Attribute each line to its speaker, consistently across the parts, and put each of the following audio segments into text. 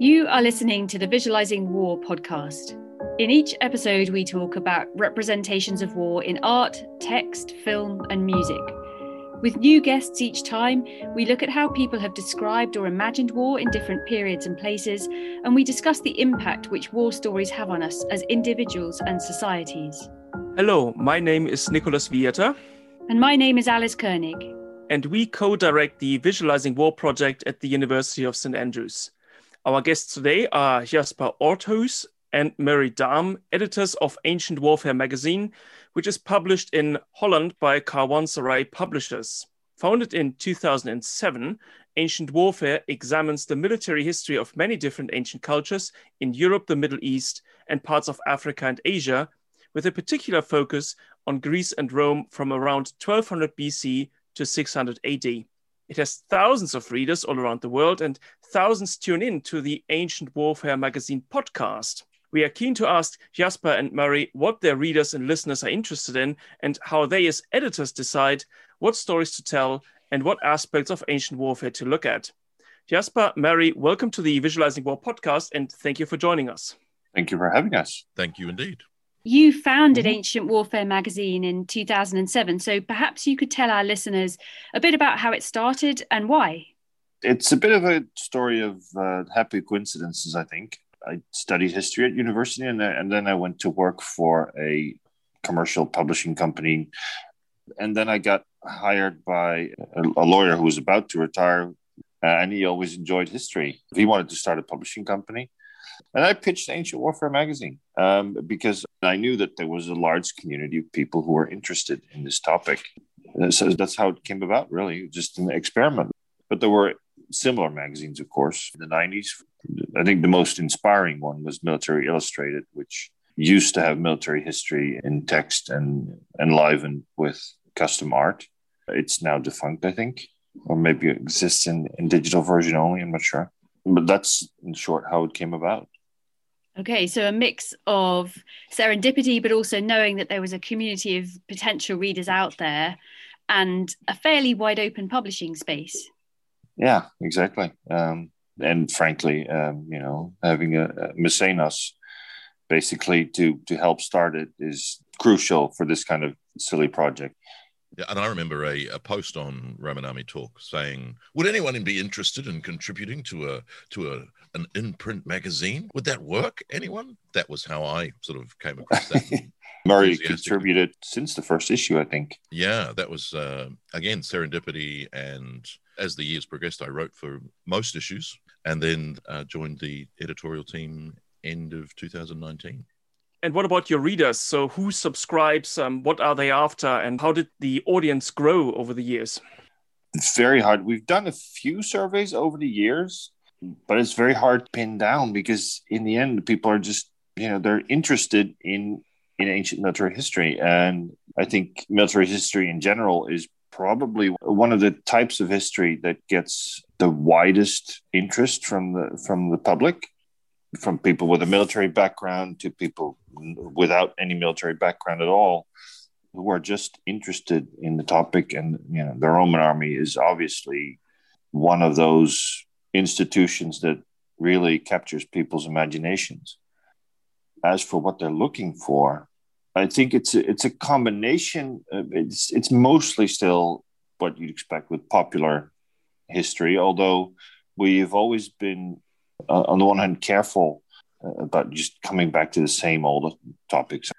Speaker 1: You are listening to the Visualizing War podcast. In each episode, we talk about representations of war in art, text, film, and music. With new guests each time, we look at how people have described or imagined war in different periods and places, and we discuss the impact which war stories have on us as individuals and societies.
Speaker 2: Hello, my name is Nicholas Wiater.
Speaker 1: And my name is Alice Koenig.
Speaker 2: And we co direct the Visualizing War project at the University of St. Andrews. Our guests today are Jasper Oorthuys and Murray Dahm, editors of Ancient Warfare magazine, which is published in Holland by Karwansaray Publishers. Founded in 2007, Ancient Warfare examines the military history of many different ancient cultures in Europe, the Middle East, and parts of Africa and Asia, with a particular focus on Greece and Rome from around 1200 BC to 600 AD. It has thousands of readers all around the world, and thousands tune in to the Ancient Warfare magazine podcast. We are keen to ask Jasper and Murray what their readers and listeners are interested in and how they, as editors, decide what stories to tell and what aspects of ancient warfare to look at. Jasper, Murray, welcome to the Visualizing War podcast and thank you for joining us.
Speaker 3: Thank you for having us.
Speaker 4: Thank you indeed.
Speaker 1: You founded mm-hmm. Ancient Warfare magazine in 2007, so perhaps you could tell our listeners a bit about how it started and why.
Speaker 3: It's a bit of a story of uh, happy coincidences, I think. I studied history at university, and, and then I went to work for a commercial publishing company. And then I got hired by a, a lawyer who was about to retire, uh, and he always enjoyed history. He wanted to start a publishing company. And I pitched Ancient Warfare magazine um, because I knew that there was a large community of people who were interested in this topic. And so that's how it came about, really, just an experiment. But there were similar magazines, of course, in the 90s. I think the most inspiring one was Military Illustrated, which used to have military history in text and enlivened with custom art. It's now defunct, I think, or maybe it exists in, in digital version only. I'm not sure. But that's in short how it came about.
Speaker 1: Okay, so a mix of serendipity, but also knowing that there was a community of potential readers out there and a fairly wide open publishing space.
Speaker 3: Yeah, exactly. Um, and frankly, um, you know, having a, a mecenas basically to to help start it is crucial for this kind of silly project.
Speaker 4: Yeah, and I remember a, a post on Roman Army Talk saying, "Would anyone be interested in contributing to a to a an in print magazine? Would that work? Anyone?" That was how I sort of came across that.
Speaker 3: Murray contributed since the first issue, I think.
Speaker 4: Yeah, that was uh, again serendipity, and as the years progressed, I wrote for most issues, and then uh, joined the editorial team end of 2019.
Speaker 2: And what about your readers? So, who subscribes? Um, what are they after? And how did the audience grow over the years?
Speaker 3: It's very hard. We've done a few surveys over the years, but it's very hard to pin down because, in the end, people are just, you know, they're interested in in ancient military history. And I think military history in general is probably one of the types of history that gets the widest interest from the from the public from people with a military background to people without any military background at all who are just interested in the topic and you know the roman army is obviously one of those institutions that really captures people's imaginations as for what they're looking for i think it's a, it's a combination it's it's mostly still what you'd expect with popular history although we've always been uh, on the one hand careful uh, about just coming back to the same old topics.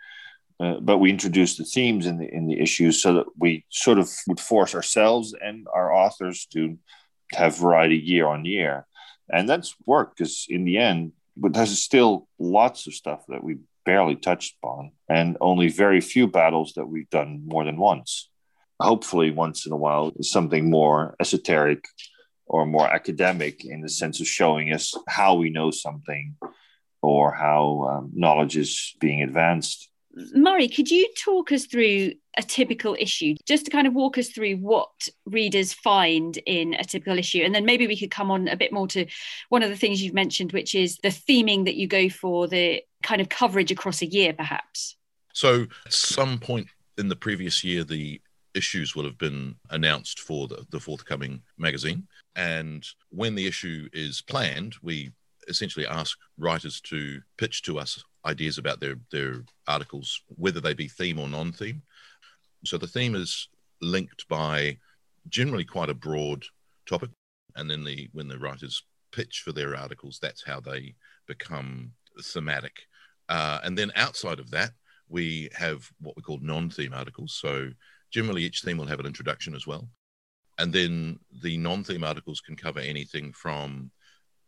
Speaker 3: Uh, but we introduced the themes in the in the issues so that we sort of would force ourselves and our authors to have variety year on year, and that's worked because in the end, but there's still lots of stuff that we barely touched upon, and only very few battles that we've done more than once. Hopefully, once in a while, something more esoteric or more academic in the sense of showing us how we know something or how um, knowledge is being advanced.
Speaker 1: Murray, could you talk us through a typical issue, just to kind of walk us through what readers find in a typical issue? And then maybe we could come on a bit more to one of the things you've mentioned, which is the theming that you go for, the kind of coverage across a year, perhaps.
Speaker 4: So, at some point in the previous year, the issues will have been announced for the, the forthcoming magazine. And when the issue is planned, we essentially ask writers to pitch to us ideas about their their articles, whether they be theme or non-theme. So the theme is linked by generally quite a broad topic, and then the when the writers pitch for their articles, that's how they become thematic. Uh, and then outside of that, we have what we call non-theme articles. So generally, each theme will have an introduction as well, and then the non-theme articles can cover anything from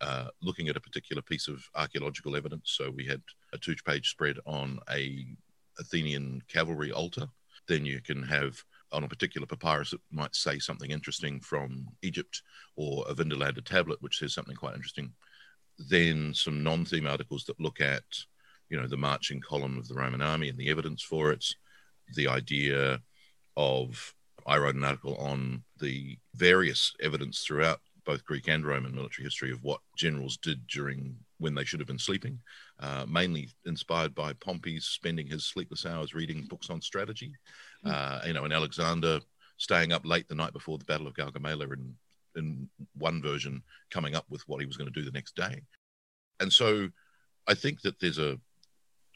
Speaker 4: uh, looking at a particular piece of archaeological evidence. So we had a two-page spread on a Athenian cavalry altar. Then you can have on a particular papyrus that might say something interesting from Egypt, or a Vindolanda tablet which says something quite interesting. Then some non-theme articles that look at, you know, the marching column of the Roman army and the evidence for it, the idea of I wrote an article on the various evidence throughout both Greek and Roman military history of what generals did during when they should have been sleeping, uh, mainly inspired by Pompey's spending his sleepless hours reading books on strategy. Hmm. Uh, you know, and Alexander staying up late the night before the Battle of Gaugamela and in one version coming up with what he was going to do the next day. And so I think that there's a,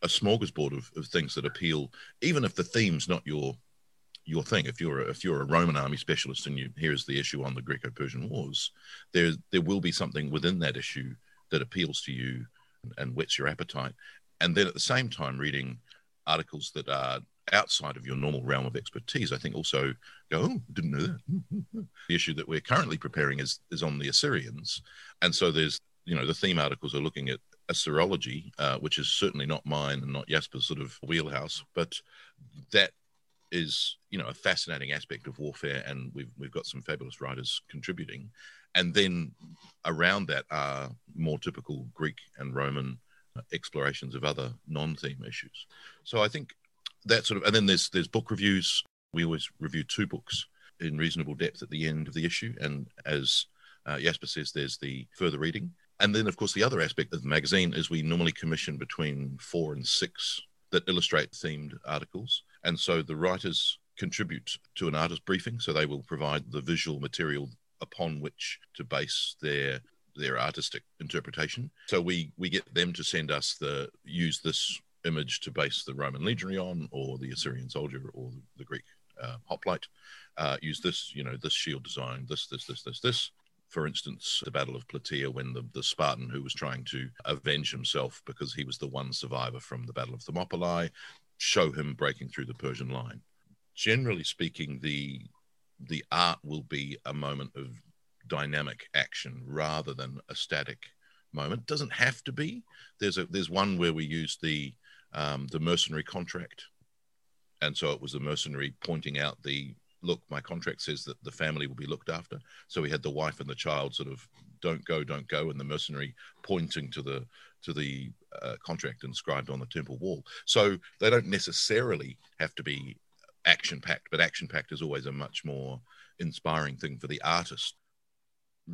Speaker 4: a smorgasbord of, of things that appeal, even if the theme's not your your thing. If you're a, if you're a Roman army specialist and you here's the issue on the Greco-Persian Wars, there there will be something within that issue that appeals to you and whets your appetite. And then at the same time, reading articles that are outside of your normal realm of expertise, I think also go, oh, didn't know that. Hmm, hmm, hmm. the issue that we're currently preparing is is on the Assyrians, and so there's you know the theme articles are looking at Assyriology, uh, which is certainly not mine and not Jasper's sort of wheelhouse, but that is you know a fascinating aspect of warfare, and we've we've got some fabulous writers contributing, and then around that are more typical Greek and Roman explorations of other non-theme issues. So I think that sort of, and then there's there's book reviews. We always review two books in reasonable depth at the end of the issue, and as uh, Jasper says, there's the further reading. And then, of course, the other aspect of the magazine is we normally commission between four and six that illustrate themed articles. And so the writers contribute to an artist briefing. So they will provide the visual material upon which to base their their artistic interpretation. So we we get them to send us the use this image to base the Roman legionary on, or the Assyrian soldier, or the Greek uh, hoplite. Uh, use this, you know, this shield design, this, this, this, this, this. For instance, the Battle of Plataea, when the, the Spartan who was trying to avenge himself because he was the one survivor from the Battle of Thermopylae, show him breaking through the Persian line. Generally speaking, the the art will be a moment of dynamic action rather than a static moment. Doesn't have to be. There's a there's one where we use the um, the mercenary contract, and so it was the mercenary pointing out the look. My contract says that the family will be looked after. So we had the wife and the child sort of don't go, don't go, and the mercenary pointing to the to the uh, contract inscribed on the temple wall. So they don't necessarily have to be action packed, but action packed is always a much more inspiring thing for the artist.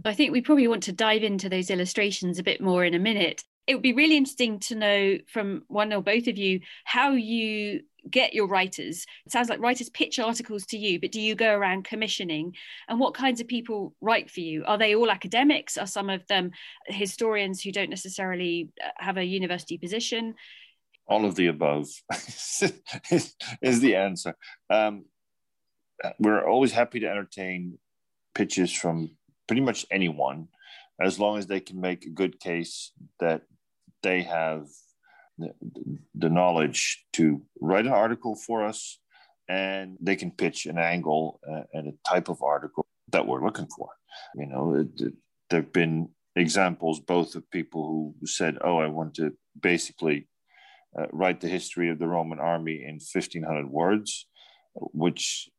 Speaker 1: I think we probably want to dive into those illustrations a bit more in a minute. It would be really interesting to know from one or both of you how you get your writers it sounds like writers pitch articles to you but do you go around commissioning? And what kinds of people write for you? Are they all academics? Are some of them historians who don't necessarily uh, have a university position?
Speaker 3: All of the above is, is the answer. Um, we're always happy to entertain pitches from pretty much anyone as long as they can make a good case that they have the, knowledge to write an article for us and they can pitch an angle uh, and a type of article that we're looking for. You know, there have been examples both of people who said, "Oh, I want to basically uh, write the history of the Roman army in 1500 words," which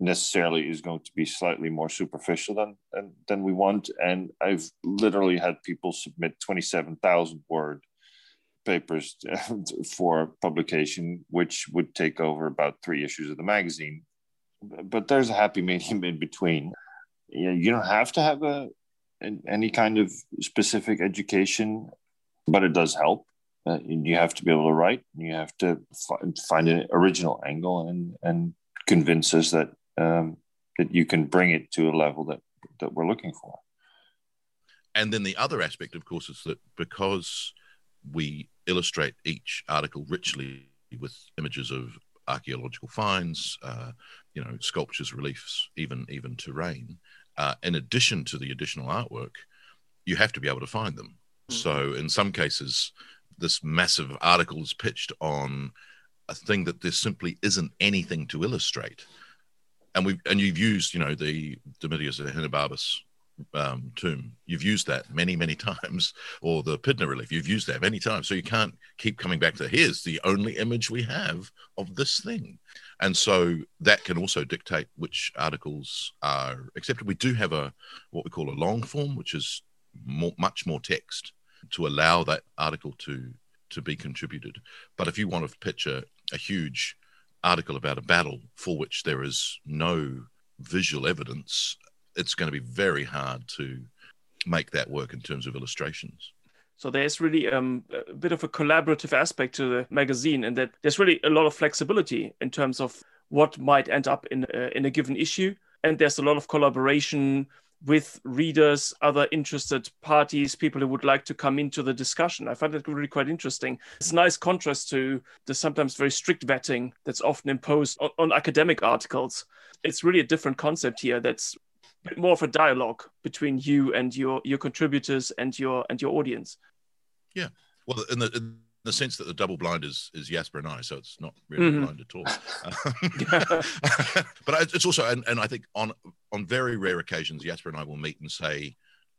Speaker 3: necessarily is going to be slightly more superficial than than, than we want. And I've literally had people submit 27,000 word papers for publication, which would take over about three issues of the magazine. But there's a happy medium in between. You, you don't have to have a any kind of specific education, but it does help. Uh, you have to be able to write. and You have to find, find an original angle and and convince us that um, that you can bring it to a level that that we're looking for.
Speaker 4: And then the other aspect, of course, is that because we illustrate each article richly with images of archaeological finds, uh, you know, sculptures, reliefs, even even terrain. Uh, in addition to the additional artwork, you have to be able to find them. Mm-hmm. So in some cases, this massive article is pitched on a thing that there simply isn't anything to illustrate. And we and you've used, you know, the Domitius Ahenobarbus um, tomb. You've used that many, many times, or the Pydna relief. You've used that many times. So you can't keep coming back to here's the only image we have of this thing. And so that can also dictate which articles are accepted. We do have a what we call a long form, which is more, much more text to allow that article to to be contributed. But if you want to picture a huge article about a battle for which there is no visual evidence it's going to be very hard to make that work in terms of illustrations.
Speaker 2: So there's really um, a bit of a collaborative aspect to the magazine, and that there's really a lot of flexibility in terms of what might end up in uh, in a given issue, and there's a lot of collaboration with readers, other interested parties, people who would like to come into the discussion. I find that really quite interesting. It's a nice contrast to the sometimes very strict vetting that's often imposed on, on academic articles. It's really a different concept here that's more of a dialogue between you and your your contributors and your and your audience.
Speaker 4: Yeah, well, in the in the sense that the double blind is is Jasper and I, so it's not really mm-hmm. blind at all. but it's also, and, and I think on on very rare occasions, Jasper and I will meet and say,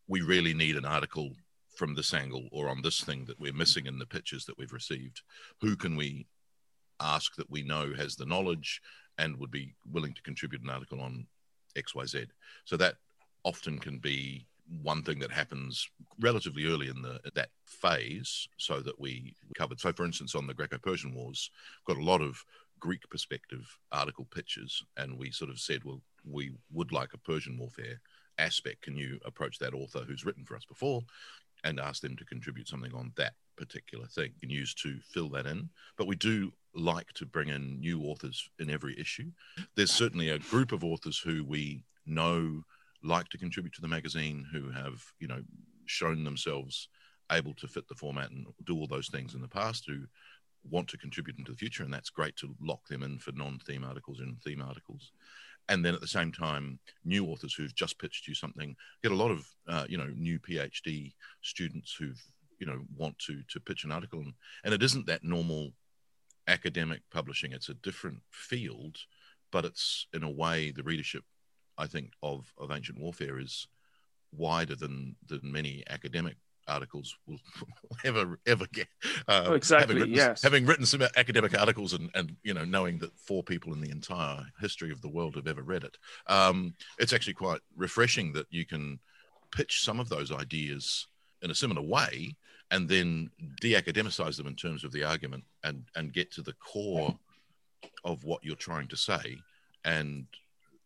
Speaker 4: we really need an article from this angle or on this thing that we're missing in the pictures that we've received. Who can we ask that we know has the knowledge and would be willing to contribute an article on XYZ. So that often can be one thing that happens relatively early in the that phase so that we covered so for instance on the greco-persian wars we've got a lot of greek perspective article pictures and we sort of said well we would like a persian warfare aspect can you approach that author who's written for us before and ask them to contribute something on that particular thing and use to fill that in. But we do like to bring in new authors in every issue. There's certainly a group of authors who we know like to contribute to the magazine who have, you know, shown themselves able to fit the format and do all those things in the past who want to contribute into the future. And that's great to lock them in for non-theme articles and theme articles. And then at the same time new authors who've just pitched you something. Get a lot of uh, you know new phd students who've you know want to to pitch an article and, and it isn't that normal academic publishing. It's a different field, but it's in a way the readership, I think, of, of ancient warfare is wider than than many academic articles will ever ever get.
Speaker 2: Uh, oh, exactly.
Speaker 4: Having written,
Speaker 2: yes.
Speaker 4: Having written some academic articles and and you know knowing that four people in the entire history of the world have ever read it, um, it's actually quite refreshing that you can pitch some of those ideas in a similar way and then de-academicize them in terms of the argument and and get to the core of what you're trying to say. And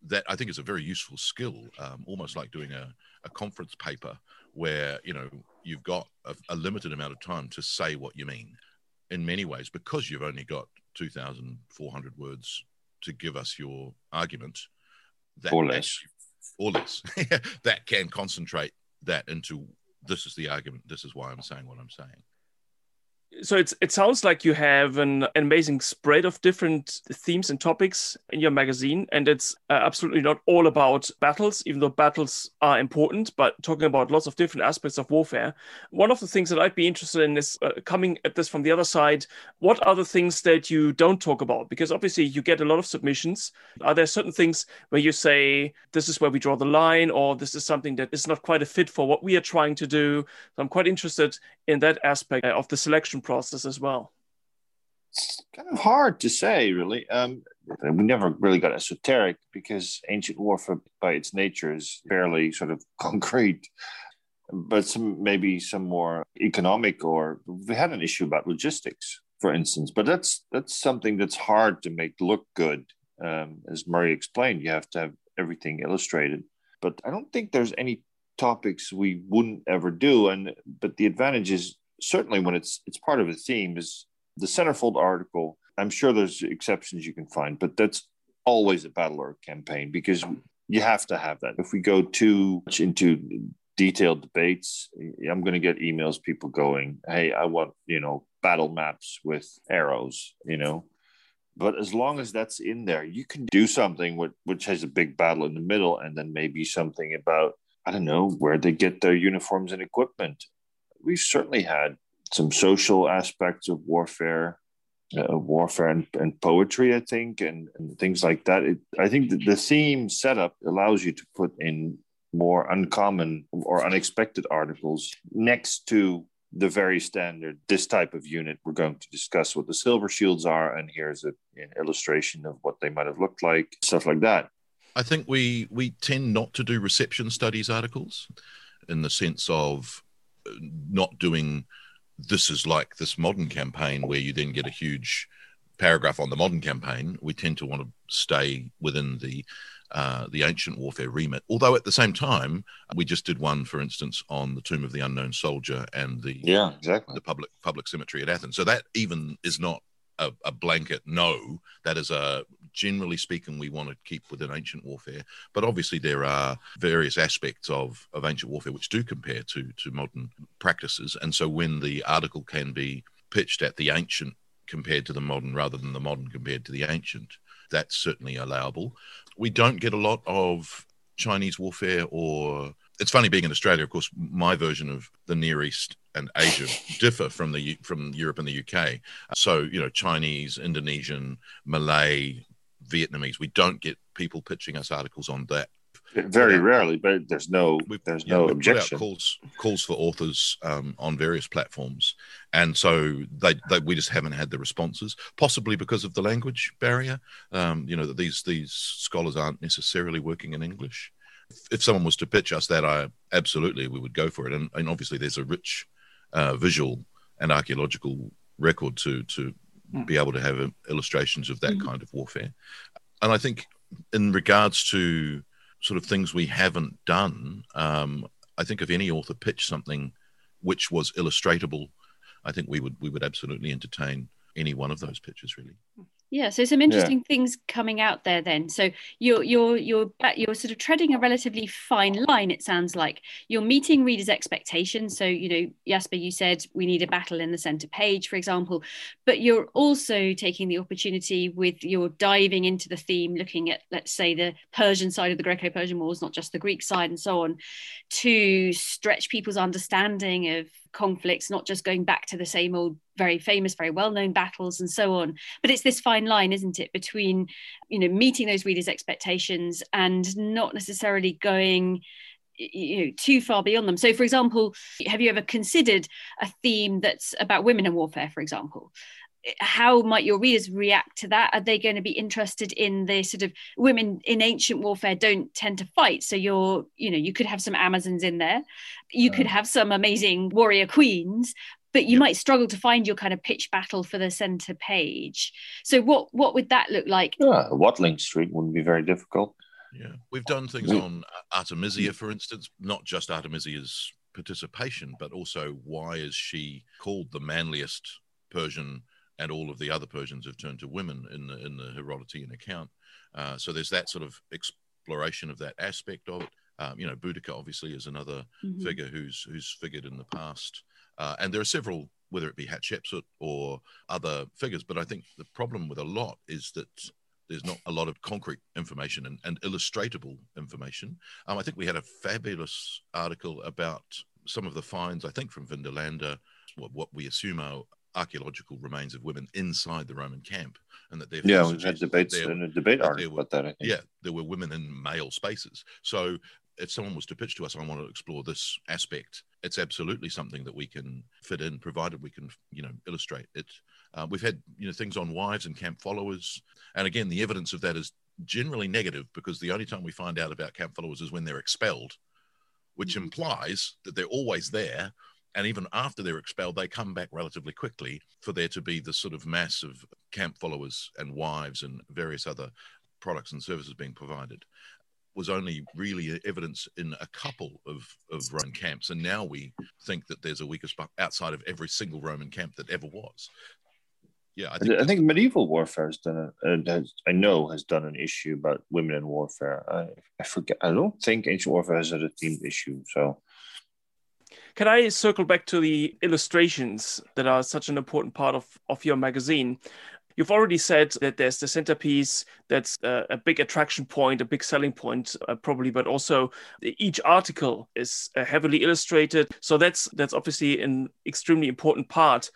Speaker 4: that i think is a very useful skill um, almost like doing a, a conference paper where you know you've got a, a, limited amount of time to say what you mean in many ways because you've only got 2400 words to give us your argument
Speaker 3: that or less.
Speaker 4: or less. That can concentrate that into this is the argument. This is why I'm saying what I'm saying
Speaker 2: so it's it sounds like you have an, an, amazing spread of different themes and topics in your magazine and it's uh, absolutely not all about battles even though battles are important but talking about lots of different aspects of warfare. One of the things that i'd be interested in is uh, coming at this from the other side what are the things that you don't talk about? Because obviously you get a lot of submissions. Are there certain things where you say this is where we draw the line or this is something that is not quite a fit for what we are trying to do? So i'm quite interested in that aspect of the selection process as well?
Speaker 3: It's kind of hard to say, really. Um, we never really got esoteric because ancient warfare, by its nature, is fairly sort of concrete. But some maybe some more economic, or we had an issue about logistics, for instance. But that's that's something that's hard to make look good. Um, as Murray explained, you have to have everything illustrated. But I don't think there's any topics we wouldn't ever do. And but the advantage is certainly when it's it's part of a theme is the centerfold article. I'm sure there's exceptions you can find, but that's always a battle or a campaign because you have to have that. If we go too much into detailed debates, I'm going to get emails, people going, "Hey, I want you know battle maps with arrows," you know. But as long as that's in there, you can do something with, which has a big battle in the middle, and then maybe something about I don't know where they get their uniforms and equipment. We've certainly had some social aspects of warfare uh, warfare and, and, poetry, I think, and, and things like that. It, I think the theme setup allows you to put in more uncommon or unexpected articles next to the very standard this type of unit we're going to discuss what the silver shields are and here's a, an illustration of what they might have looked like stuff like that
Speaker 4: i think we we tend not to do reception studies articles in the sense of not doing this is like this modern campaign where you then get a huge paragraph on the modern campaign. We tend to want to stay within the uh, the ancient warfare remit. Although at the same time, we just did one, for instance, on the tomb of the unknown soldier and the
Speaker 3: yeah exactly
Speaker 4: the public public cemetery at Athens. So that even is not a, a, blanket no. That is a generally speaking, we want to keep within ancient warfare. But obviously, there are various aspects of, of ancient warfare which do compare to to modern practices. And so, when the article can be pitched at the ancient compared to the modern rather than the modern compared to the ancient, that's certainly allowable. We don't get a lot of Chinese warfare or it's funny being in Australia. Of course, my version of the Near East and Asia differ from the from Europe and the UK. So you know, Chinese, Indonesian, Malay, Vietnamese. We don't get people pitching us articles on that.
Speaker 3: Very rarely, but there's no we've, there's yeah, no objection.
Speaker 4: calls calls for authors um, on various platforms, and so they, they, we just haven't had the responses. Possibly because of the language barrier. Um, you know that these these scholars aren't necessarily working in English. If, if someone was to pitch us that, I absolutely we would go for it. And, and obviously, there's a rich uh, visual and archaeological record to to. Be able to have illustrations of that mm. kind of warfare. And I think, in regards to sort of things we haven't done, um, I think if any author pitched something which was illustratable, I think we would we would absolutely entertain any one of those pitches really.
Speaker 1: Yeah, so some interesting yeah. things coming out there then. So you're you're you're you're sort of treading a relatively fine line. It sounds like you're meeting readers' expectations. So you know, Jasper, you said we need a battle in the center page, for example, but you're also taking the opportunity with your diving into the theme, looking at let's say the Persian side of the Greco-Persian Wars, not just the Greek side, and so on, to stretch people's understanding of conflicts, not just going back to the same old, very famous, very well known battles and so on. But it's this fine line, isn't it, between, you know, meeting those readers' expectations and not necessarily going you know too far beyond them so for example have you ever considered a theme that's about women in warfare for example how might your readers react to that? Are they going to be interested in the sort of women in ancient warfare don't tend to fight? So you're, you know, you could have some Amazons in there, you could have some amazing warrior queens, but you might struggle to find your kind of pitch battle for the center page. So what what would that look like?
Speaker 3: Yeah, Watling Street wouldn't be very difficult.
Speaker 4: Yeah, we've done things on Artemisia, for instance, not just Artemisia's participation, but also why is she called the manliest Persian and all of the other Persians have turned to women in the in the Herodotean account. Uh, so there's that sort of exploration of that aspect of it. Um, you know, Boudica obviously is another mm-hmm. figure who's who's figured in the past, uh, and there are several, whether it be Hatshepsut or other figures. But I think the problem with a lot is that there's not a lot of concrete information and, and illustratable information. Um, I think we had a fabulous article about some of the finds, I think, from Vindolanda, what, what we assume are archaeological remains of women inside the Roman camp, and that
Speaker 3: therefore yeah, we've had debates in a debate article about that.
Speaker 4: Yeah, there were women in male spaces. So if someone was to pitch to us, I want to explore this aspect. It's absolutely something that we can fit in, provided we can, you know, illustrate it. Uh, we've had, you know, things on wives and camp followers, and again, the evidence of that is generally negative because the only time we find out about camp followers is when they're expelled, which mm-hmm. implies that they're always there and even after they're expelled, they come back relatively quickly for there to be the sort of mass of camp followers and wives and various other products and services being provided. Was only really evidence in a couple of, of Roman camps, and now we think that there's a weaker spot outside of every single Roman camp that ever was. Yeah,
Speaker 3: I think, I think medieval warfare has done a, has, I know has done an issue about women in warfare. I, I forget. I don't think ancient warfare has had a themed issue. So
Speaker 2: Can I circle back to the illustrations that are such an important part of, of your magazine? You've already said that there's the centerpiece that's a, a big attraction point, a big selling point, uh, probably, but also each article is uh, heavily illustrated. So that's that's obviously an extremely important part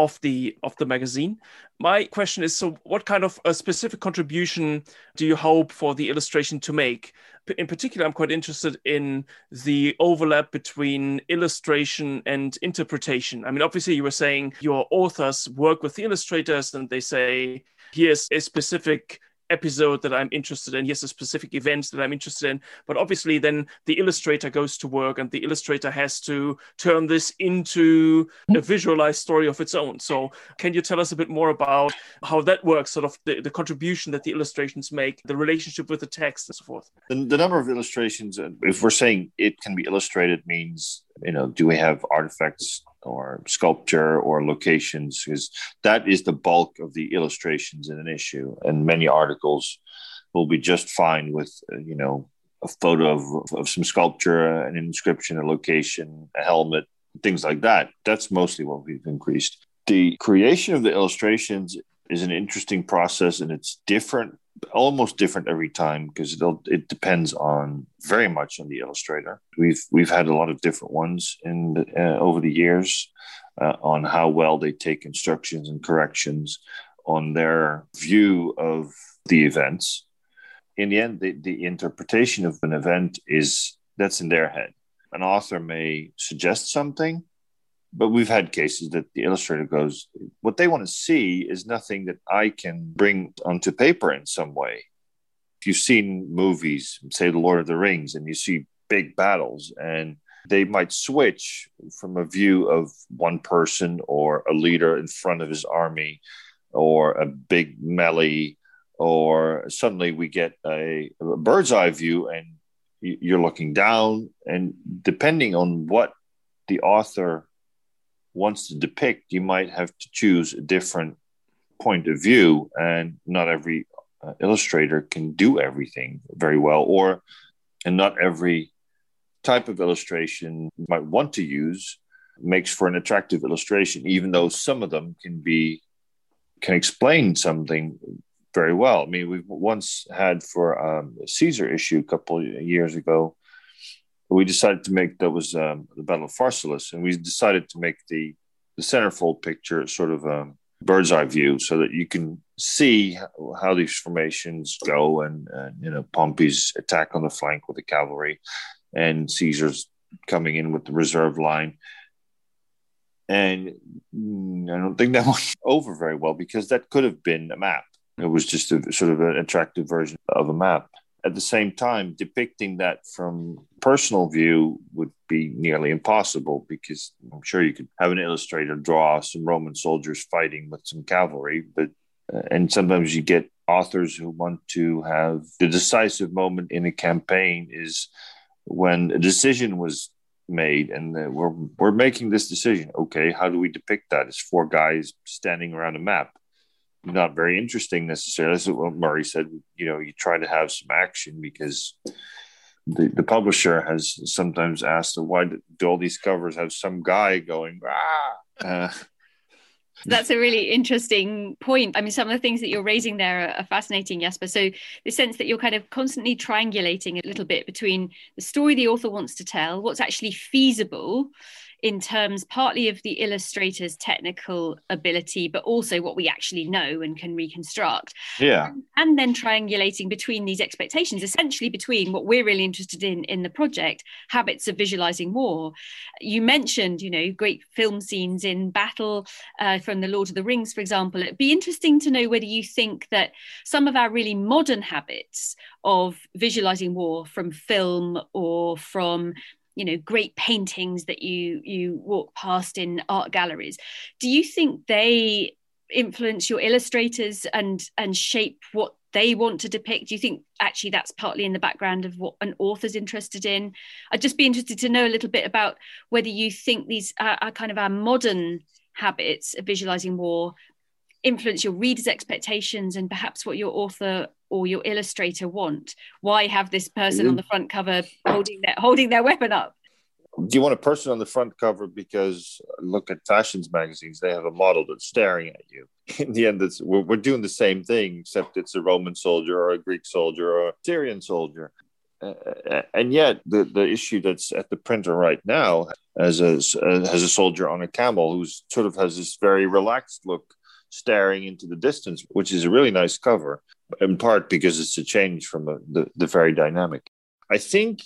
Speaker 2: of the of the magazine. My question is: so, what kind of a specific contribution do you hope for the illustration to make? In particular, I'm quite interested in the overlap between illustration and interpretation. I mean, obviously, you were saying your authors work with the illustrators, and they say, "Here's a specific episode that I'm interested in. Here's a specific event that I'm interested in. But obviously, then the illustrator goes to work and the illustrator has to turn this into a visualized story of its own. So, can you tell us a bit more about how that works, sort of the, the contribution that the illustrations make, the relationship with the text, and so forth?
Speaker 3: The, the number of illustrations, uh, if we're saying it can be illustrated, means, you know, do we have artifacts or sculpture or locations because that is the bulk of the illustrations in an issue and many articles will be just fine with uh, you know a photo of, of some sculpture an inscription a location a helmet things like that. That's mostly what we've increased. The creation of the illustrations is an interesting process and it's different almost different every time because it depends on very much on the illustrator. We've we've had a lot of different ones in uh, over the years uh, on how well they take instructions and corrections on their view of the events. In the end, the, the interpretation of an event is that's in their head. An author may suggest something, but we've had cases that the illustrator goes, what they want to see is nothing that I can bring onto paper in some way. If you've seen movies, say The Lord of the Rings, and you see big battles, and they might switch from a view of one person or a leader in front of his army or a big melee, or suddenly we get a, a bird's eye view and you're looking down. And depending on what the author wants to depict, you might have to choose a different point of view, and not every uh, illustrator can do everything very well, or and not every type of illustration you might want to use makes for an attractive illustration, even though some of them can be can explain something very well. I mean, we've once had for um, a Caesar issue a couple years ago we decided to make that was um, the Battle of Pharsalus, and we decided to make the the centerfold picture sort of a bird's eye view, so that you can see how these formations go, and, and you know Pompey's attack on the flank with the cavalry, and Caesar's coming in with the reserve line. And mm, I don't think that went over very well because that could have been a map. It was just a sort of an attractive version of a map at the same time, depicting that from personal view would be nearly impossible because I'm sure you could have an illustrator draw some Roman soldiers fighting with some cavalry, but uh, and sometimes you get authors who want to have the decisive moment in a campaign is when a decision was made and uh, we're we're making this decision. Okay, how do we depict that? It's four guys standing around a map not very interesting necessarily. That's what Murray said. You know, you try to have some action because the, the publisher has sometimes asked, why do all these covers have some guy going, ah? Uh,
Speaker 1: that's a really interesting point. I mean, some of the things that you're raising there are, fascinating, Jasper. So, the sense that you're kind of constantly triangulating a little bit between the story the author wants to tell, what's actually feasible, in terms partly of the illustrator's technical ability, but also what we actually know and can reconstruct.
Speaker 3: Yeah.
Speaker 1: And, and, then triangulating between these expectations, essentially between what we're really interested in in the project, habits of visualizing war. You mentioned, you know, great film scenes in battle uh, from the Lord of the Rings, for example. It'd be interesting to know whether you think that some of our really modern habits of visualizing war from film or from you know great paintings that you you walk past in art galleries. Do you think they influence your illustrators and and shape what they want to depict? Do you think actually that's partly in the background of what an author's interested in? I'd just be interested to know a little bit about whether you think these are, are kind of our modern habits of visualizing war influence your readers expectations and perhaps what your author or your illustrator want? Why have this person on the front cover holding their holding their weapon up?
Speaker 3: do you want a person on the front cover because look at fashions magazines they have a model that's staring at you in the end it's we're, we're doing the same thing except it's a roman soldier or a greek soldier or a syrian soldier uh, and yet the, the issue that's at the printer right now as a, has a soldier on a camel who sort of has this very relaxed look staring into the distance which is a really nice cover in part because it's a change from the, the, the very dynamic. I think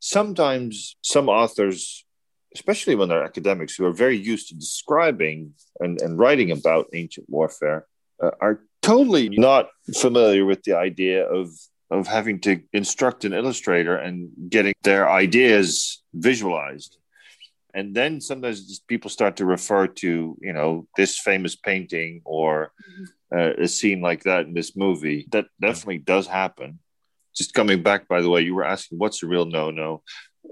Speaker 3: sometimes some authors, especially when they're academics who are very used to describing and, and writing about ancient warfare, uh, are totally not familiar with the idea of of having to instruct an illustrator and getting their ideas visualized and then sometimes people start to refer to you know this famous painting or mm-hmm. uh, a scene like that in this movie that definitely does happen just coming back, by the way, you were asking what's a real no no.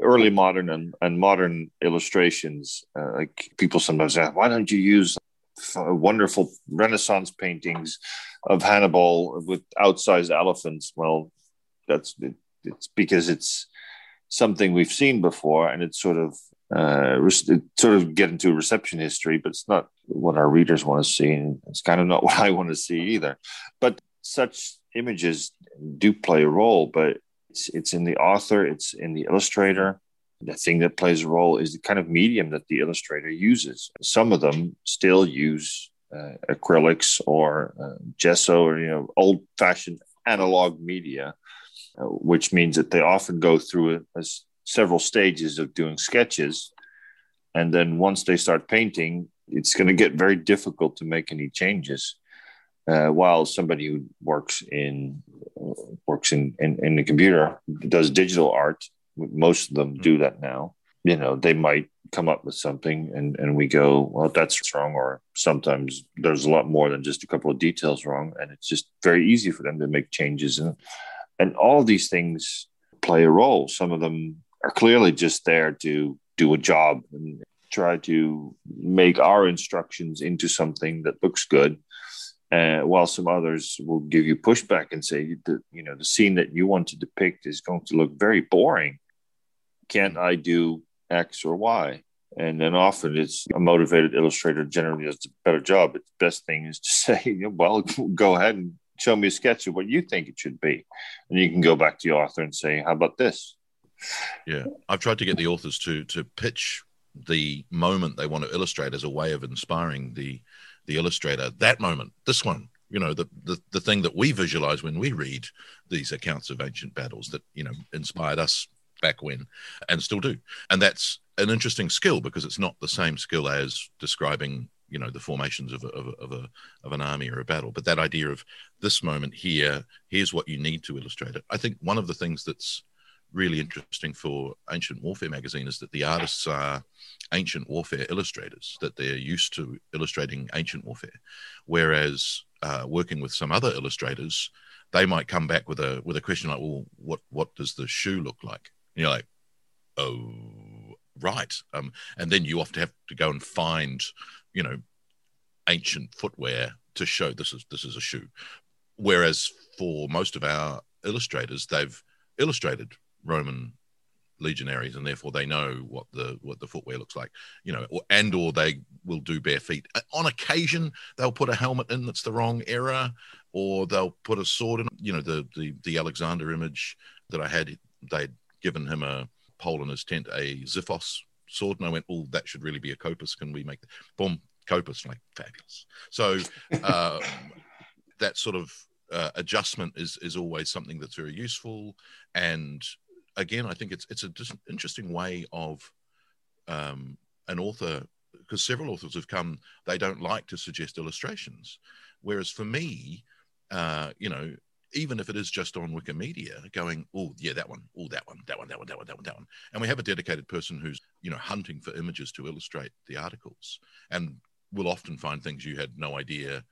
Speaker 3: Early modern and, and modern illustrations, uh, like people sometimes ask, why don't you use wonderful Renaissance paintings of Hannibal with outsized elephants? Well, that's it, it's because it's something we've seen before, and it's sort of uh, sort of get into reception history, but it's not what our readers want to see, and it's kind of not what I want to see either. But such images do play a role, but it's, it's in the author, it's in the illustrator. The thing that plays a role is the kind of medium that the illustrator uses. Some of them still use uh, acrylics or uh, gesso or you know old-fashioned analog media, uh, which means that they often go through a, a several stages of doing sketches, and then once they start painting, it's going to get very difficult to make any changes. Uh, while somebody who works in works in, in, in the computer does digital art, most of them do that now. You know, they might come up with something and, and we go, well, that's wrong. Or sometimes there's a lot more than just a couple of details wrong. And it's just very easy for them to make changes. And, and all these things play a role. Some of them are clearly just there to do a job and try to make our instructions into something that looks good uh, while some others will give you pushback and say that you know the scene that you want to depict is going to look very boring. Can't I do X or Y? And then often it's a motivated illustrator generally does a better job. But the best thing is to say, well, go ahead and show me a sketch of what you think it should be. And you can go back to the author and say, how about this?
Speaker 4: Yeah. I've tried to get the authors to to pitch the moment they want to illustrate as a way of inspiring the the illustrator, that moment, this one, you know, the, the, the thing that we visualize when we read these accounts of ancient battles that, you know, inspired us back when and still do. And that's an interesting skill because it's not the same skill as describing you know the formations of a, of, a, of, a, of an army or a battle but that idea of this moment here here's what you need to illustrate it i think one of the things that's really interesting for Ancient Warfare magazine is that the artists are ancient warfare illustrators, that they're used to illustrating ancient warfare. Whereas uh, working with some other illustrators, they might come back with a with a question like, "Well, what what does the shoe look like?" And you're like, "Oh, right." Um, and then you often have to go and find, you know, ancient footwear to show this is this is a shoe. Whereas for most of our illustrators, they've illustrated Roman legionaries and therefore they know what the what the footwear looks like you know or, and or they will do bare feet. On occasion they'll put a helmet in that's the wrong era or they'll put a sword in. You know the the, the alexander image that i had they'd given him a pole in his tent a xiphos sword and i went oh that should really be a kopis. can we make boom kopis like fabulous. So uh, that sort of uh, adjustment is is always something that's very useful and again, I think it's it's a just interesting way of um, an author because several authors have come. They don't like to suggest illustrations, whereas for me, uh, you know, even if it is just on Wikimedia, going, oh yeah, that one, oh that one, that one, that one, that one, that one, that one, and we have a dedicated person who's you know hunting for images to illustrate the articles, and will often find things you had no idea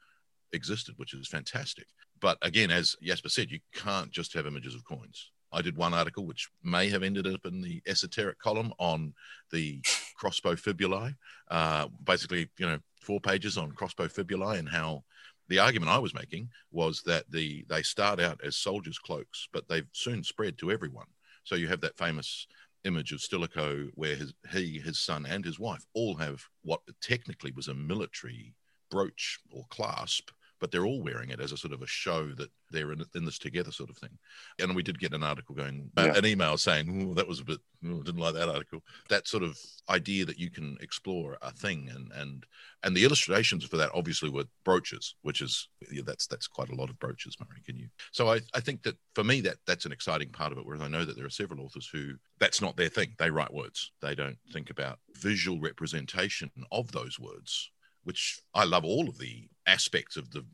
Speaker 4: existed, which is fantastic. But again, as Jasper said, you can't just have images of coins. I did one article which may have ended up in the esoteric column on the crossbow fibulae. Uh, basically, you know, four pages on crossbow fibulae and how the argument I was making was that the they start out as soldiers' cloaks, but they've soon spread to everyone. So you have that famous image of Stilicho where his, he, his son, and his wife all have what technically was a military brooch or clasp but they're all wearing it as a sort of a show that they're in, in this together sort of thing. And we did get an article going, uh, yeah. an email saying, that was a bit, didn't like that article. That sort of idea that you can explore a thing and, and, and the illustrations for that obviously were brooches, which is, yeah, that's, that's quite a lot of brooches, Murray, can you? So I, I think that for me, that that's an exciting part of it, whereas I know that there are several authors who that's not their thing. They write words. They don't think about visual representation of those words which I love all of the aspects of the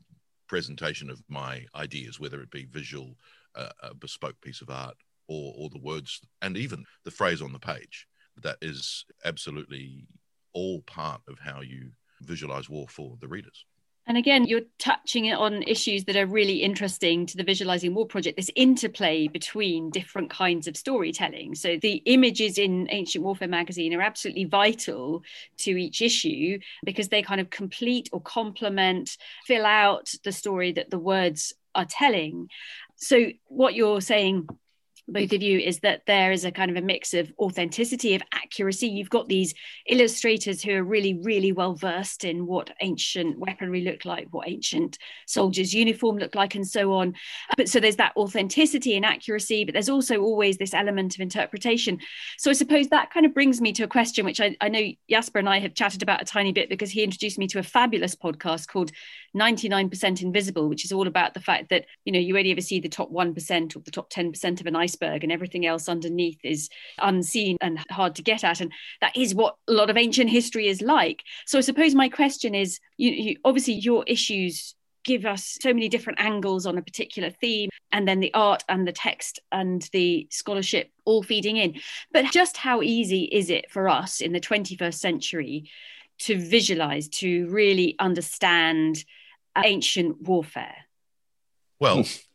Speaker 4: presentation of my ideas, whether it be visual, uh, a bespoke piece of art, or, or the words, and even the phrase on the page. That is absolutely all part of how you visualize war for the readers.
Speaker 1: And again, you're touching on issues that are really interesting to the Visualizing War project this interplay between different kinds of storytelling. So, the images in Ancient Warfare magazine are absolutely vital to each issue because they kind of complete or complement, fill out the story that the words are telling. So, what you're saying both of you is that there is a kind of a mix of authenticity of accuracy. You've got these illustrators who are really really well versed in what ancient weaponry looked like what ancient soldiers uniform looked like and so on. But so there's that authenticity and accuracy but there's also always this element of interpretation. So i suppose that kind of brings me to a question which i, I know jasper and i have chatted about a tiny bit because he introduced me to a fabulous podcast called 99% invisible which is all about the fact that you know you only ever see the top 1% or the top 10% of an iceberg and everything else underneath is unseen and hard to get at and that is what a lot of ancient history is like so i suppose my question is you, you obviously your issues give us so many different angles on a particular theme and then the art and the text and the scholarship all feeding in but just how easy is it for us in the 21st century to visualize to really understand ancient warfare?
Speaker 4: Well,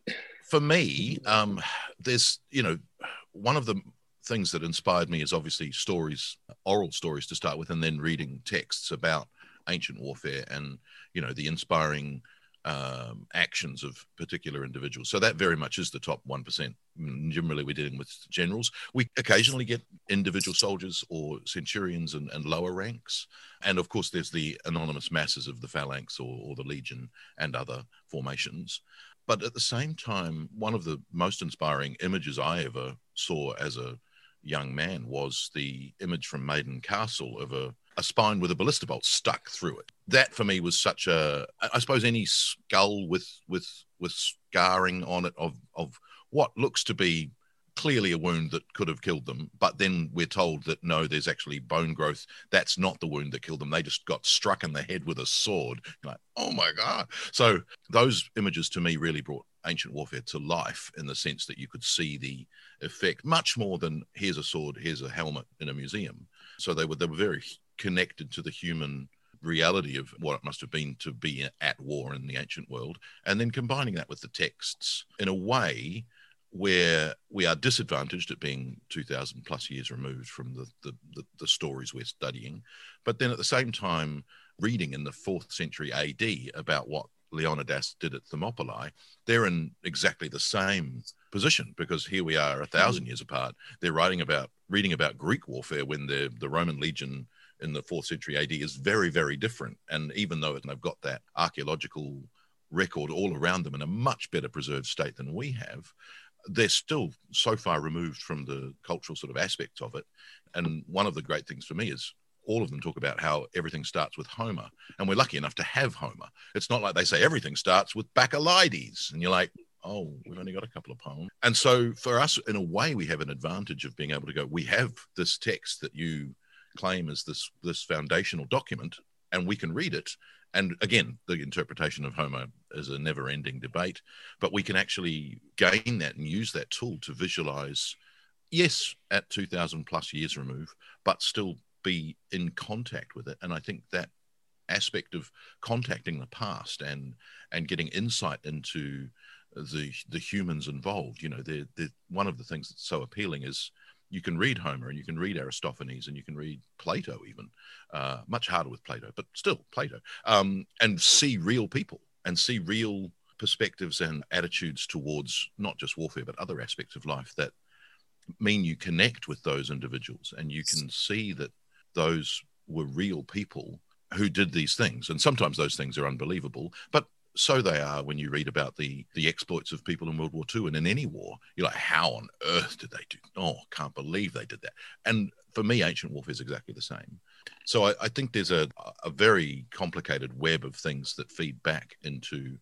Speaker 4: for me, um, there's, you know, one of the things that inspired me is obviously stories, oral stories to start with, and then reading texts about ancient warfare and, you know, the inspiring um, actions of particular individuals. So that very much is the top 1%. Generally, we're dealing with generals. We occasionally get individual soldiers or centurions and, and lower ranks. And of course, there's the anonymous masses of the phalanx or, or the legion and other formations. But at the same time, one of the most inspiring images I ever saw as a young man was the image from Maiden Castle of a a spine with a ballista bolt stuck through it. That for me was such a, I suppose, any skull with with with scarring on it of of what looks to be clearly a wound that could have killed them. But then we're told that no, there's actually bone growth. That's not the wound that killed them. They just got struck in the head with a sword. You're like, oh my God. So those images to me really brought ancient warfare to life in the sense that you could see the effect much more than here's a sword, here's a helmet in a museum. So they were they were very connected to the human reality of what it must have been to be at war in the ancient world, and then combining that with the texts in a way where we are disadvantaged at being 2000 plus years removed from the, the, the, the stories we're studying, but then at the same time, reading in the fourth century AD about what Leonidas did at Thermopylae, they're in exactly the same position because here we are a mm-hmm. thousand years apart. They're writing about reading about Greek warfare when the the Roman legion in the fourth century AD is very, very different. And even though they've got that archaeological record all around them in a much better preserved state than we have, they're still so far removed from the cultural sort of aspects of it. And one of the great things for me is all of them talk about how everything starts with Homer. And we're lucky enough to have Homer. It's not like they say everything starts with Bacchylides. And you're like, oh, we've only got a couple of poems. And so for us, in a way, we have an advantage of being able to go, we have this text that you claim as this this foundational document, and we can read it. And again, the interpretation of Homer is a never-ending debate, but we can actually gain that and use that tool to visualize. Yes, at 2,000 plus years remove, but still be in contact with it. And I think that aspect of contacting the past and and getting insight into the the humans involved you know they're, they're, one of the things that's so appealing is you can read Homer and you can read Aristophanes and you can read Plato, even uh, much harder with Plato, but still Plato, um, and see real people and see real perspectives and attitudes towards not just warfare but other aspects of life that mean you connect with those individuals and you can see that those were real people who did these things. And sometimes those things are unbelievable, but so they are when you read about the the exploits of people in World War II and in any war. You're like, how on earth did they do? Oh, can't believe they did that. And for me, ancient warfare is exactly the same. So I, I think there's a a very complicated web of things that feed back into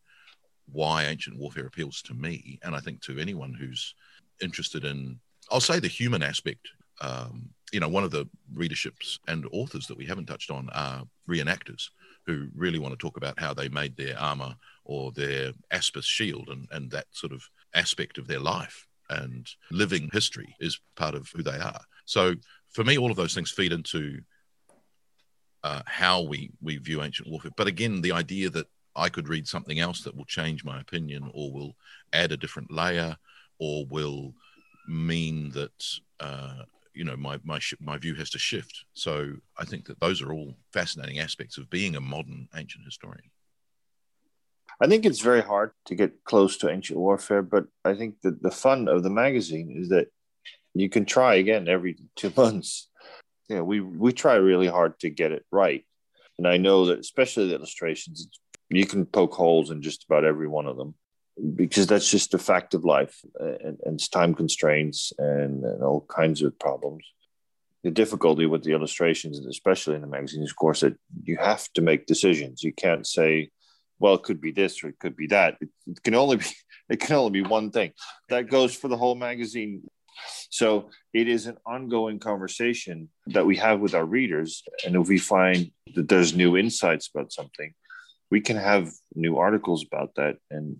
Speaker 4: why ancient warfare appeals to me, and I think to anyone who's interested in, I'll say the human aspect. Um, you know, one of the readerships and authors that we haven't touched on are reenactors who really want to talk about how they made their armor or their Aspis shield and, and that sort of aspect of their life. And living history is part of who they are. So for me, all of those things feed into uh, how we, we view ancient warfare. But again, the idea that I could read something else that will change my opinion or will add a different layer or will mean that uh, you know my my my view has to shift. So I think that those are all fascinating aspects of being a modern ancient historian.
Speaker 3: I think it's very hard to get close to ancient warfare, but I think that the fun of the magazine is that you can try again every two months. You know, we we try really hard to get it right, and I know that especially the illustrations, you can poke holes in just about every one of them because that's just a fact of life uh, and, and it's time constraints and, and, all kinds of problems. The difficulty with the illustrations, especially in the magazine, is, of course, that you have to make decisions. You can't say, well, it could be this or it could be that. It, it can only be it can only be one thing. That goes for the whole magazine. So it is an ongoing conversation that we have with our readers. And if we find that there's new insights about something, we can have new articles about that and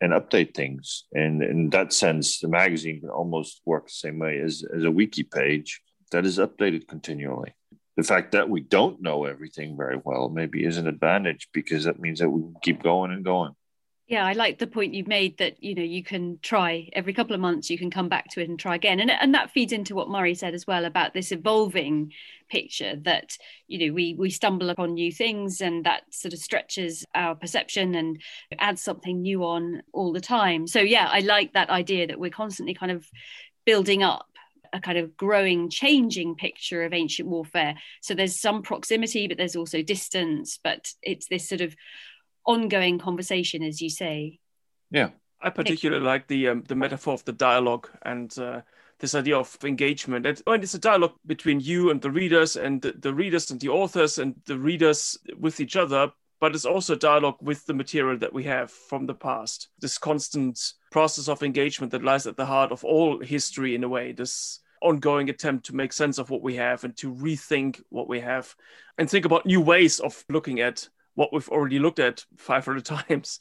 Speaker 3: and update things. And in that sense, the magazine can almost work the same way as, as a wiki page that is updated continually. The fact that we don't know everything very well maybe is an advantage because that means that we keep going and going
Speaker 1: yeah i like the point you've made that you know you can try every couple of months you can come back to it and try again and, and that feeds into what murray said as well about this evolving picture that you know we we stumble upon new things and that sort of stretches our perception and adds something new on all the time so yeah i like that idea that we're constantly kind of building up a kind of growing, changing picture of ancient warfare. So there's some proximity, but there's also distance. But it's this sort of ongoing conversation, as you say.
Speaker 2: Yeah, I particularly like the um, the metaphor of the dialogue and uh, this idea of engagement. And, and, it's a dialogue between you and the readers, and the, the, readers and the authors, and the readers with each other. But it's also a dialogue with the material that we have from the past. This constant process of engagement that lies at the heart of all history, in a way. This ongoing attempt to make sense of what we have and to rethink what we have and think about new ways of looking at what we've already looked at 500 times.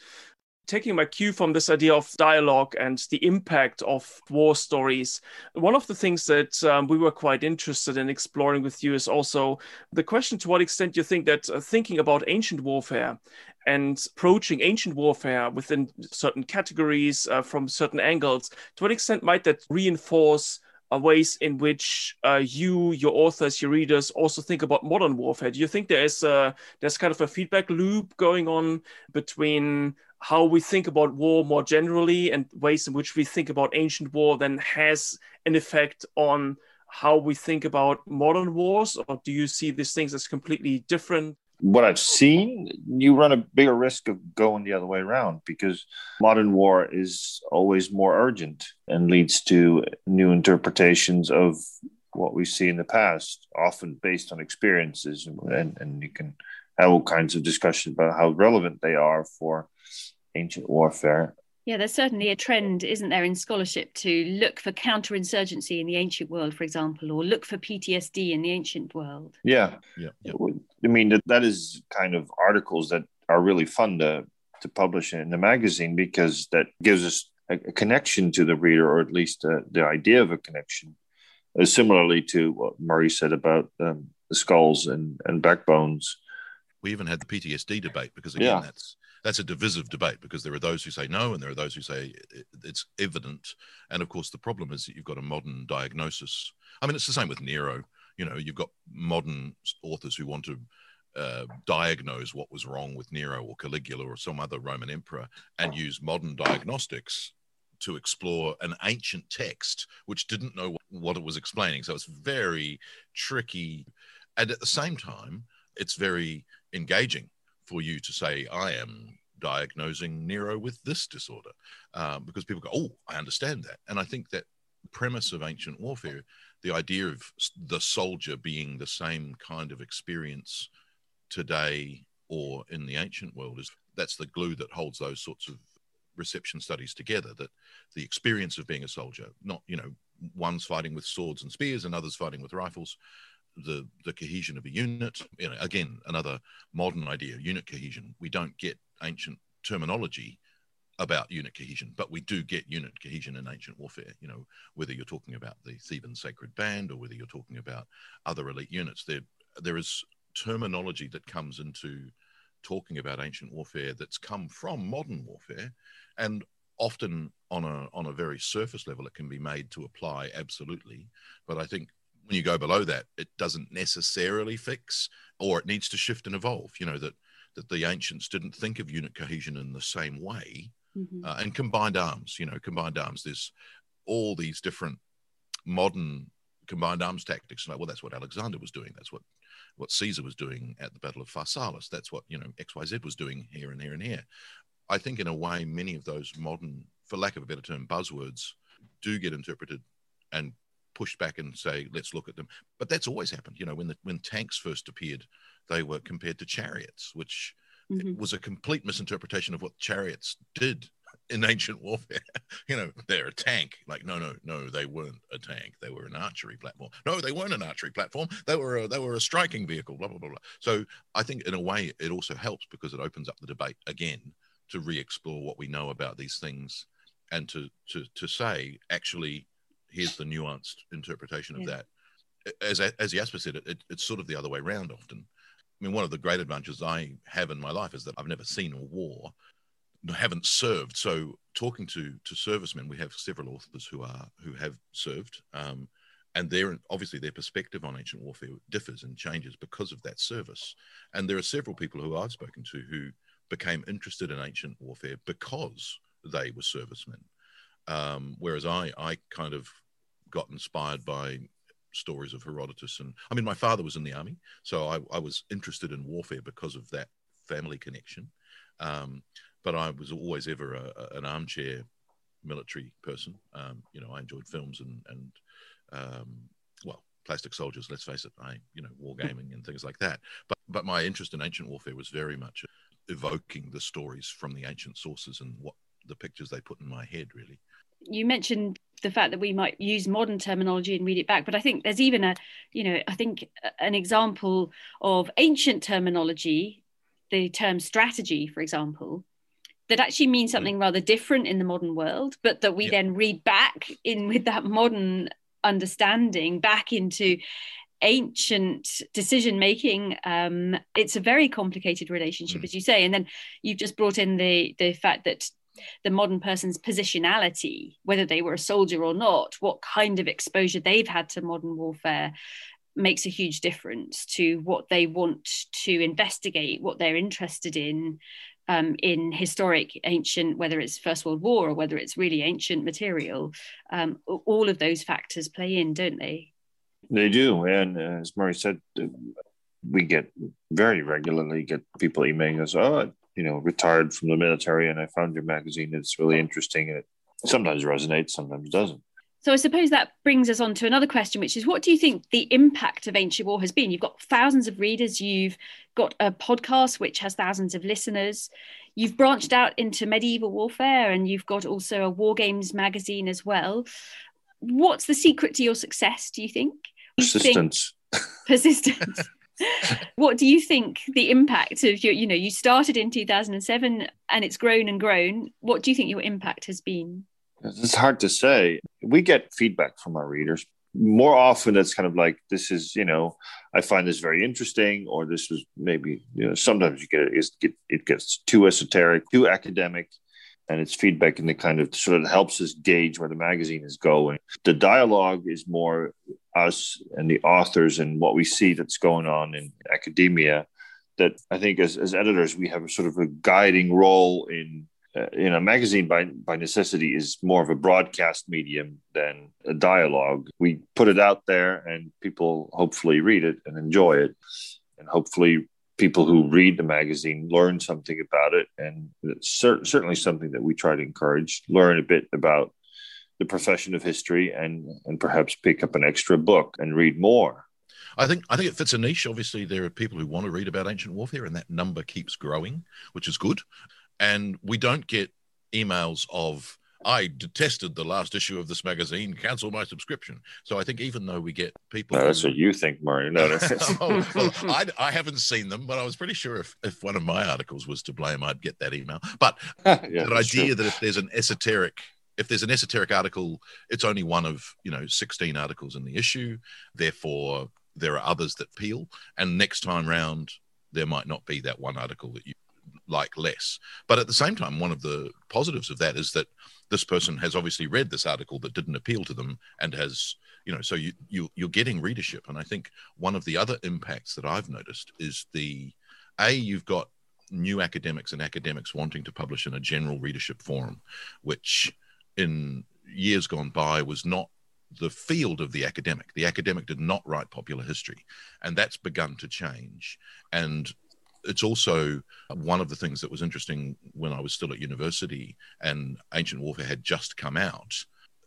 Speaker 2: Taking my cue from this idea of dialogue and the impact of war stories, one of the things that um, we were quite interested in exploring with you is also the question to what extent you think that uh, thinking about ancient warfare and approaching ancient warfare within certain categories uh, from certain angles, to what extent might that reinforce ways in which uh, you, your authors, your readers also think about modern warfare? Do you think there is a, there's kind of a feedback loop going on between how we think about war more generally and ways in which we think about ancient war then has an effect on how we think about modern wars, or do you see these things as completely different?
Speaker 3: What I've seen, you run a bigger risk of going the other way around because modern war is always more urgent and leads to new interpretations of what we see in the past, often based on experiences. And, and you can have all kinds of discussion about how relevant they are for ancient warfare.
Speaker 1: Yeah, there's certainly a trend, isn't there, in scholarship to look for counterinsurgency in the ancient world, for example, or look for PTSD in the ancient world.
Speaker 3: Yeah. Yeah. yeah. I mean, that, that is kind of articles that are really fun to, to publish in the magazine because that gives us a, a connection to the reader, or at least uh, the idea of a connection. Uh, similarly to what Murray said about um, the skulls and, and backbones.
Speaker 4: We even had the PTSD debate because, again, yeah. that's that's a divisive debate because there are those who say no and there are those who say it's evident. And of course, the problem is that you've got a modern diagnosis. I mean, it's the same with Nero. You know, you've got modern authors who want to uh, diagnose what was wrong with Nero or Caligula or some other Roman emperor and use modern diagnostics to explore an ancient text which didn't know what it was explaining. So it's very tricky. And at the same time, it's very engaging for you to say, I am diagnosing Nero with this disorder, um, because people go, Oh, I understand that. And I think that premise of ancient warfare, the idea of the soldier being the same kind of experience today or in the ancient world is that's the glue that holds those sorts of reception studies together that the experience of being a soldier not you know one's fighting with swords and spears and others fighting with rifles the the cohesion of a unit. You know again another modern idea unit cohesion. We don't get ancient terminology about unit cohesion but we do get unit cohesion in ancient warfare. You know whether you're talking about the theban sacred band or whether you're talking about other elite units there there is terminology that comes into talking about ancient warfare that's come from modern warfare and often on a on a very surface level it can be made to apply absolutely. But i think when you go below that it doesn't necessarily fix or it needs to shift and evolve you know that that the ancients didn't think of unit cohesion in the same way mm-hmm. uh, and combined arms you know combined arms there's all these different modern combined arms tactics like well that's what alexander was doing that's what what Caesar was doing at the Battle of Pharsalus. That's what you know XYZ was doing here and here and here. I think in a way, many of those modern, for lack of a better term, buzzwords do get interpreted and pushed back and say, let's look at them. But that's always happened. You know, when the when tanks first appeared, they were compared to chariots, which mm-hmm. was a complete misinterpretation of what chariots did in ancient warfare. you know, they're a tank. Like, no, no, no, they weren't a tank. They were an archery platform. No, they weren't an archery platform. They were a, they were a striking vehicle. Blah blah blah blah. So I think in a way it also helps because it opens up the debate again to re-explore what we know about these things and to to to say actually here's the nuanced interpretation of yeah. that. As as Jasper said, it, it, it's sort of the other way around often. I mean, one of the great advantages I have in my life is that I've never seen a war haven't served. So talking to to servicemen, we have several authors who are who have served, um, and their obviously their perspective on ancient warfare differs and changes because of that service. And there are several people who I've spoken to who became interested in ancient warfare because they were servicemen, um, whereas I I kind of got inspired by stories of Herodotus and I mean my father was in the army, so I, I was interested in warfare because of that family connection. Um, but I was always ever a, an armchair military person. Um, you know, I enjoyed films and and um, well, plastic soldiers. Let's face it, I you know, wargaming and things like that. But but my interest in ancient warfare was very much evoking the stories from the ancient sources and what the pictures they put in my head. Really,
Speaker 1: you mentioned the fact that we might use modern terminology and read it back but i think there's even a you know i think an example of ancient terminology the term strategy for example that actually mean hmm. something rather different in the modern world, but that we yep. then read back in with that modern understanding back into ancient decision making um, it's a very complicated relationship mm. as you say and then you've just brought in the the fact that the modern person's positionality whether they were a soldier or not what kind of exposure they've had to modern warfare makes a huge difference to what they want to investigate what they're interested in um, in historic ancient, whether it's First World War or whether it's really ancient material, um, all of those factors play in, don't they?
Speaker 3: They do, and uh, as Murray said, we get very regularly get people emailing us, "Oh, you know, retired from the military, and I found your magazine. It's really interesting. and It sometimes resonates, sometimes doesn't."
Speaker 1: So I suppose that brings us on to another question, which is what do you think the impact of ancient war has been? You've got thousands of readers, you've got a podcast which has thousands of listeners, you've branched out into medieval warfare, and you've got also a war games magazine as well. What's the secret to your success, do you think?
Speaker 3: Persistence.
Speaker 1: Persistence. what do you think the impact of your, you know, you started in 2007 and it's grown and grown. What do you think your impact has been?
Speaker 3: It's hard to say. We get feedback from our readers. More often, it's kind of like, this is, you know, I find this very interesting, or this was maybe, you know, sometimes you get it, it gets too esoteric, too academic, and it's feedback and the kind of sort of helps us gauge where the magazine is going. The dialogue is more us and the authors and what we see that's going on in academia. That I think as, as editors, we have a sort of a guiding role in uh, you know, magazine by by necessity is more of a broadcast medium than a dialogue. We put it out there, and people hopefully read it and enjoy it, and hopefully people who read the magazine learn something about it, and cer- certainly something that we try to encourage. Learn a bit about the profession of history, and and perhaps pick up an extra book and read more.
Speaker 4: I think I think it fits a niche. Obviously, there are people who want to read about ancient warfare, and that number keeps growing, which is good and we don't get emails of I detested the last issue of this magazine. Cancel my subscription. So I think even though we get people,
Speaker 3: no, that's who... what you think, Mario. No, no.
Speaker 4: oh, well, I, I, haven't seen them, but I was pretty sure if, if one of my articles was to blame, I'd get that email. But yeah, the idea true. that if there's an esoteric, if there's an esoteric article, it's only one of you know 16 articles in the issue. Therefore, there are others that peel, and next time round, there might not be that one article that you like less. But at the same time, one of the positives of that is that this person has obviously read this article that didn't appeal to them and has, you know, so you, you you're getting readership. And I think one of the other impacts that I've noticed is the a you've got new academics and academics wanting to publish in a general readership forum, which in years gone by was not the field of the academic. The academic did not write popular history, and that's begun to change. And it's also one of the things that was interesting when I was still at university and Ancient Warfare had just come out.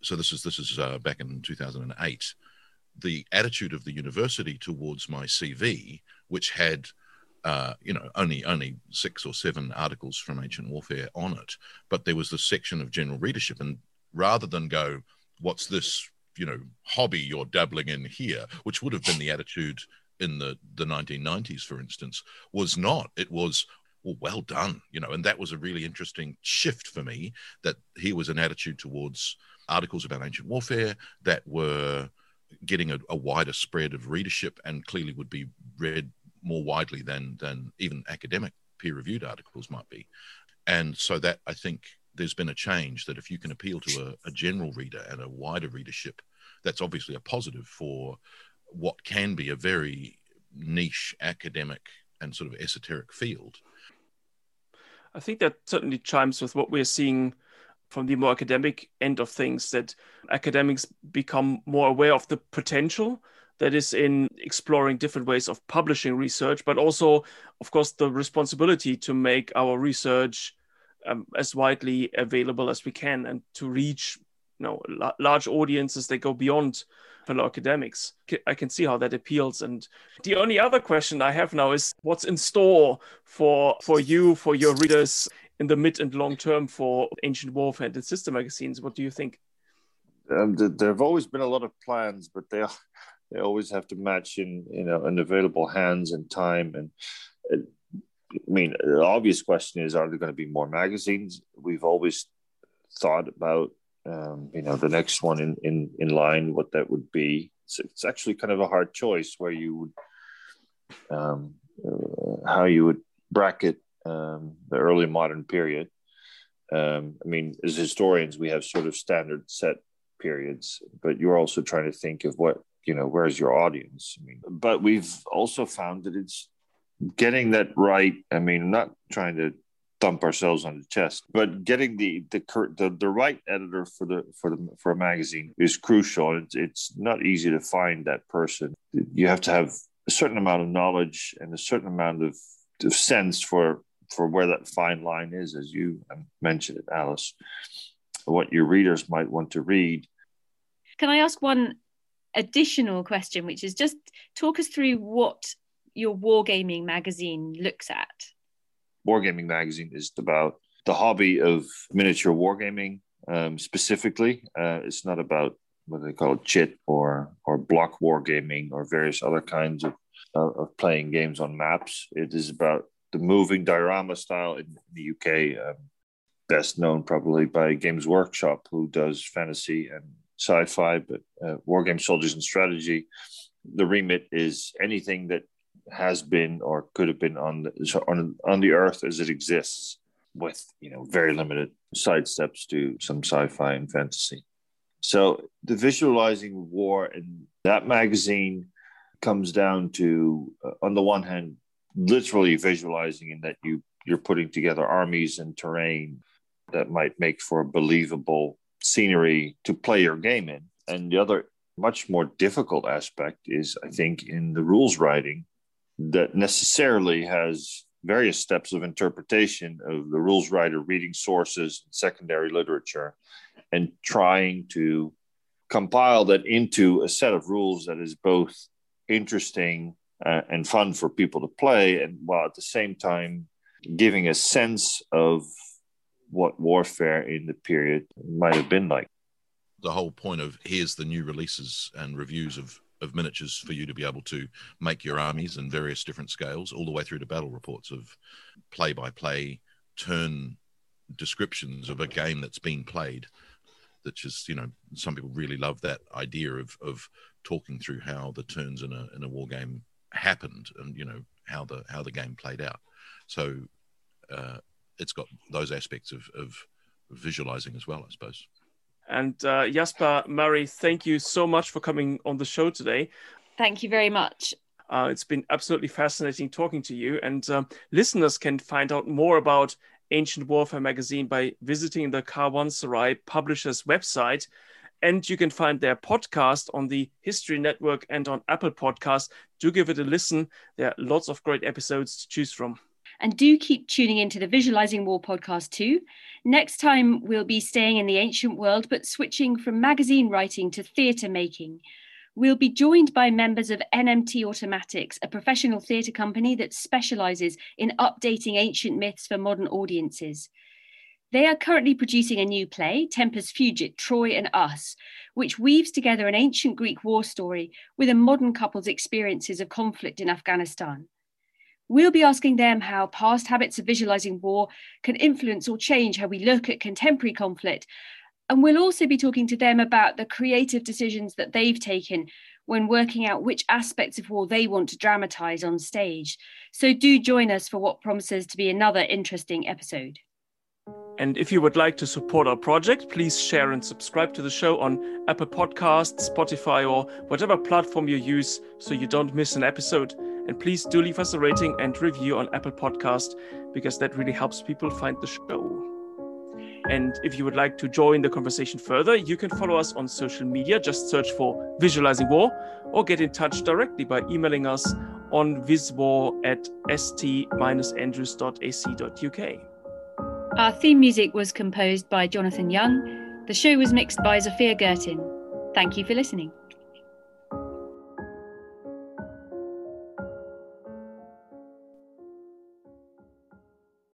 Speaker 4: So this is this is uh, back in 2008. The attitude of the university towards my CV, which had uh, you know only only six or seven articles from Ancient Warfare on it, but there was this section of general readership, and rather than go, "What's this?" you know hobby you're dabbling in here which would have been the attitude in the the 1990s, for instance, was not. It was well, well done, you know, and that was a really interesting shift for me. That here was an attitude towards articles about ancient warfare that were getting a, a wider spread of readership and clearly would be read more widely than than even academic peer reviewed articles might be. And so that I think there's been a change that if you can appeal to a, a, general reader and a wider readership, that's obviously a positive for what can be a very niche academic and sort of esoteric field.
Speaker 2: I think that certainly chimes with what we're seeing from the more academic end of things that academics become more aware of the potential that is in exploring different ways of publishing research, but also, of course, the responsibility to make our research um, as widely available as we can and to reach know large audiences that go beyond fellow academics. I can see how that appeals. And the only other question I have now is what's in store for for you, for your readers in the mid and long term for Ancient Warfare and sister magazines? What do you think?
Speaker 3: Um, there have always been a lot of plans, but they they always have to match in you know in available hands and time. And it, I mean, the obvious question is: Are there going to be more magazines? We've always thought about um, you know the next one in, in in line what that would be. It's, it's actually kind of a hard choice where you would um, uh, how you would bracket um, the early modern period. Um, i mean as historians we have sort of standard set periods but you're also trying to think of what you know where's your audience? I mean but we've also found that it's getting that right. I mean not trying to thump ourselves on the chest. But getting the the the, the right editor for the for the for a magazine is crucial. It's, it's not easy to find that person. You have to have a certain amount of knowledge and a certain amount of, of sense for for where that fine line is, as you mentioned it, Alice. What your readers might want to read.
Speaker 1: Can I ask one additional question, which is just talk us through what your wargaming magazine looks at?
Speaker 3: Wargaming Magazine is about the hobby of miniature wargaming um, specifically. Uh, it's not about what they call chit or or block wargaming or various other kinds of uh, of playing games on maps. It is about the moving diorama style in the UK, um, best known probably by Games Workshop, who does fantasy and sci-fi, but uh, wargame soldiers and strategy. The remit is anything that has been or could have been on the on, on the earth as it exists with you know very limited sidesteps to some sci-fi and fantasy so the visualizing war in that magazine comes down to uh, on the one hand literally visualizing in that you you're putting together armies and terrain that might make for a believable scenery to play your game in. And the other much more difficult aspect is, I think, in the rules writing that necessarily has various steps of interpretation of the rules writer reading sources and secondary literature and trying to compile that into a set of rules that is both interesting uh, and fun for people to play and while at the same time giving a sense of what warfare in the period might have been like.
Speaker 4: The whole point of here's the new releases and reviews of of miniatures for you to be able to make your armies in various different scales, all the way through to battle reports of play by play turn descriptions of a game that's been played. That just you know some people really love that idea of of talking through how the turns in a in a war game happened and you know how the how the game played out. So uh, it's got those aspects of, of visualizing as well, I suppose.
Speaker 2: And uh, Jasper, Murray, thank you so much for coming on the show today.
Speaker 1: Thank you very much.
Speaker 2: Uh, it's been absolutely fascinating talking to you. And um, listeners can find out more about Ancient Warfare magazine by visiting the Karwansaray publisher's website. And you can find their podcast on the History Network and on Apple Podcasts. Do give it a listen. There are lots of great episodes to choose from.
Speaker 1: And do keep tuning into the Visualizing War podcast too. Next time, we'll be staying in the ancient world, but switching from magazine writing to theatre making. We'll be joined by members of NMT Automatics, a professional theatre company that specialises in updating ancient myths for modern audiences. They are currently producing a new play, Tempus Fugit, Troy and Us, which weaves together an ancient Greek war story with a modern couple's experiences of conflict in Afghanistan. We'll be asking them how past habits of visualizing war can influence or change how we look at contemporary conflict. And we'll also be talking to them about the creative decisions that they've taken when working out which aspects of war they want to dramatize on stage. So do join us for what promises to be another interesting episode.
Speaker 2: And if you would like to support our project, please share and subscribe to the show on Apple Podcasts, Spotify, or whatever platform you use so you don't miss an episode. And please do leave us a rating and review on Apple Podcast because that really helps people find the show. And if you would like to join the conversation further, you can follow us on social media. Just search for Visualizing War or get in touch directly by emailing us on viswar at st-andrews.ac.uk.
Speaker 1: Our theme music was composed by Jonathan Young. The show was mixed by Zofia Gertin. Thank you for listening.